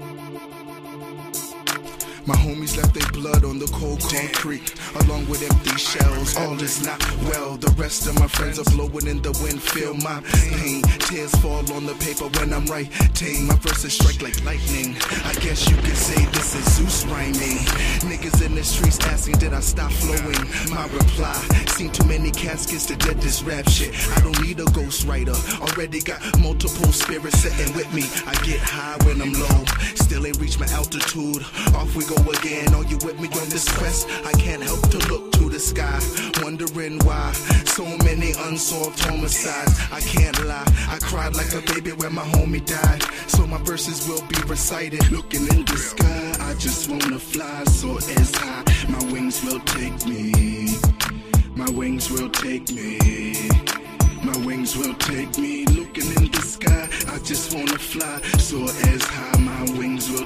da da da da my homies left their blood on the cold concrete, along with empty shells. All is not well. The rest of my friends are blowing in the wind. Feel my pain. Tears fall on the paper when I'm writing. My verses strike like lightning. I guess you could say this is Zeus rhyming. Niggas in the streets asking, did I stop flowing? My reply, seen too many caskets to dead this rap shit. I don't need a ghostwriter. Already got multiple spirits sitting with me. I get high when I'm low. Still ain't reach my altitude. Off we go again. Are you with me on this quest? I can't help to look to the sky, wondering why so many unsolved homicides. I can't lie, I cried like a baby when my homie died. So my verses will be recited. Looking in the sky, I just wanna fly so as high. My wings will take me. My wings will take me. My wings will take me. Looking in the sky, I just wanna fly so as high. My wings will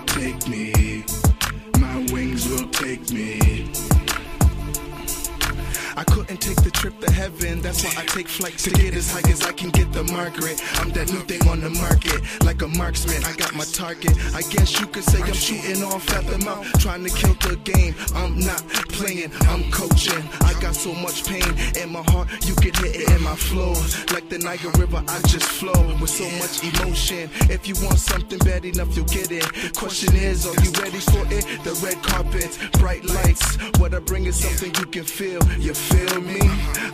take the trip to heaven, that's why I take flights to get as high as I can get the Margaret. I'm that new thing on the market, like a marksman. I got my target. I guess you could say I'm shooting off at the mouth, trying to kill the game. I'm not playing, I'm coaching. I so much pain in my heart, you can hit it in my flow. Like the Niger River, I just flow with so much emotion. If you want something bad enough, you'll get it. Question is, are you ready for it? The red carpet, bright lights. What I bring is something you can feel. You feel me?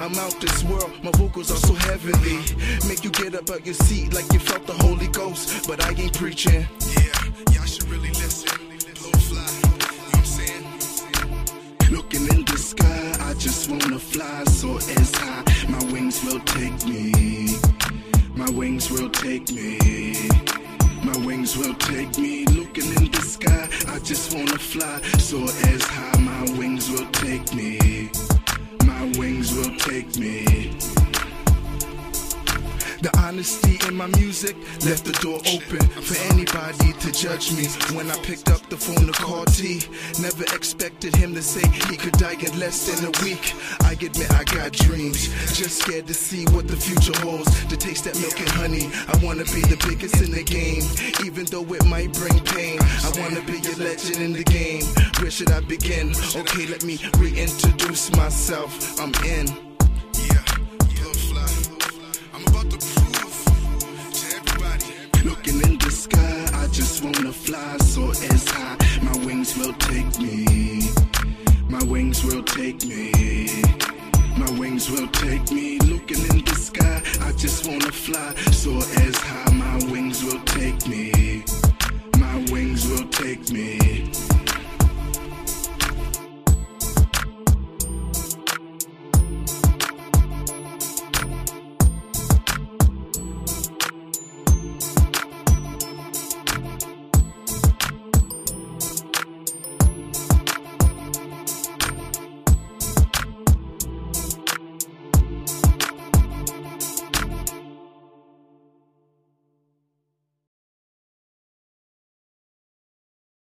I'm out this world, my vocals are so heavenly. Make you get up out your seat like you felt the Holy Ghost. But I ain't preaching. Yeah, y'all should really just wanna fly so as high. My wings will take me. My wings will take me. My wings will take me. Looking in the sky, I just wanna fly so as high. My wings will take me. My wings will take me. The honesty in my music left the door open for anybody to judge me. When I picked up the phone to call T, never expected him to say he could die in less than a week. I admit I got dreams, just scared to see what the future holds. To taste that milk and honey, I wanna be the biggest in the game, even though it might bring pain. I wanna be a legend in the game. Where should I begin? Okay, let me reintroduce myself. I'm in. Sky, I just wanna fly so as high. My wings will take me. My wings will take me. My wings will take me. Looking in the sky, I just wanna fly so as high.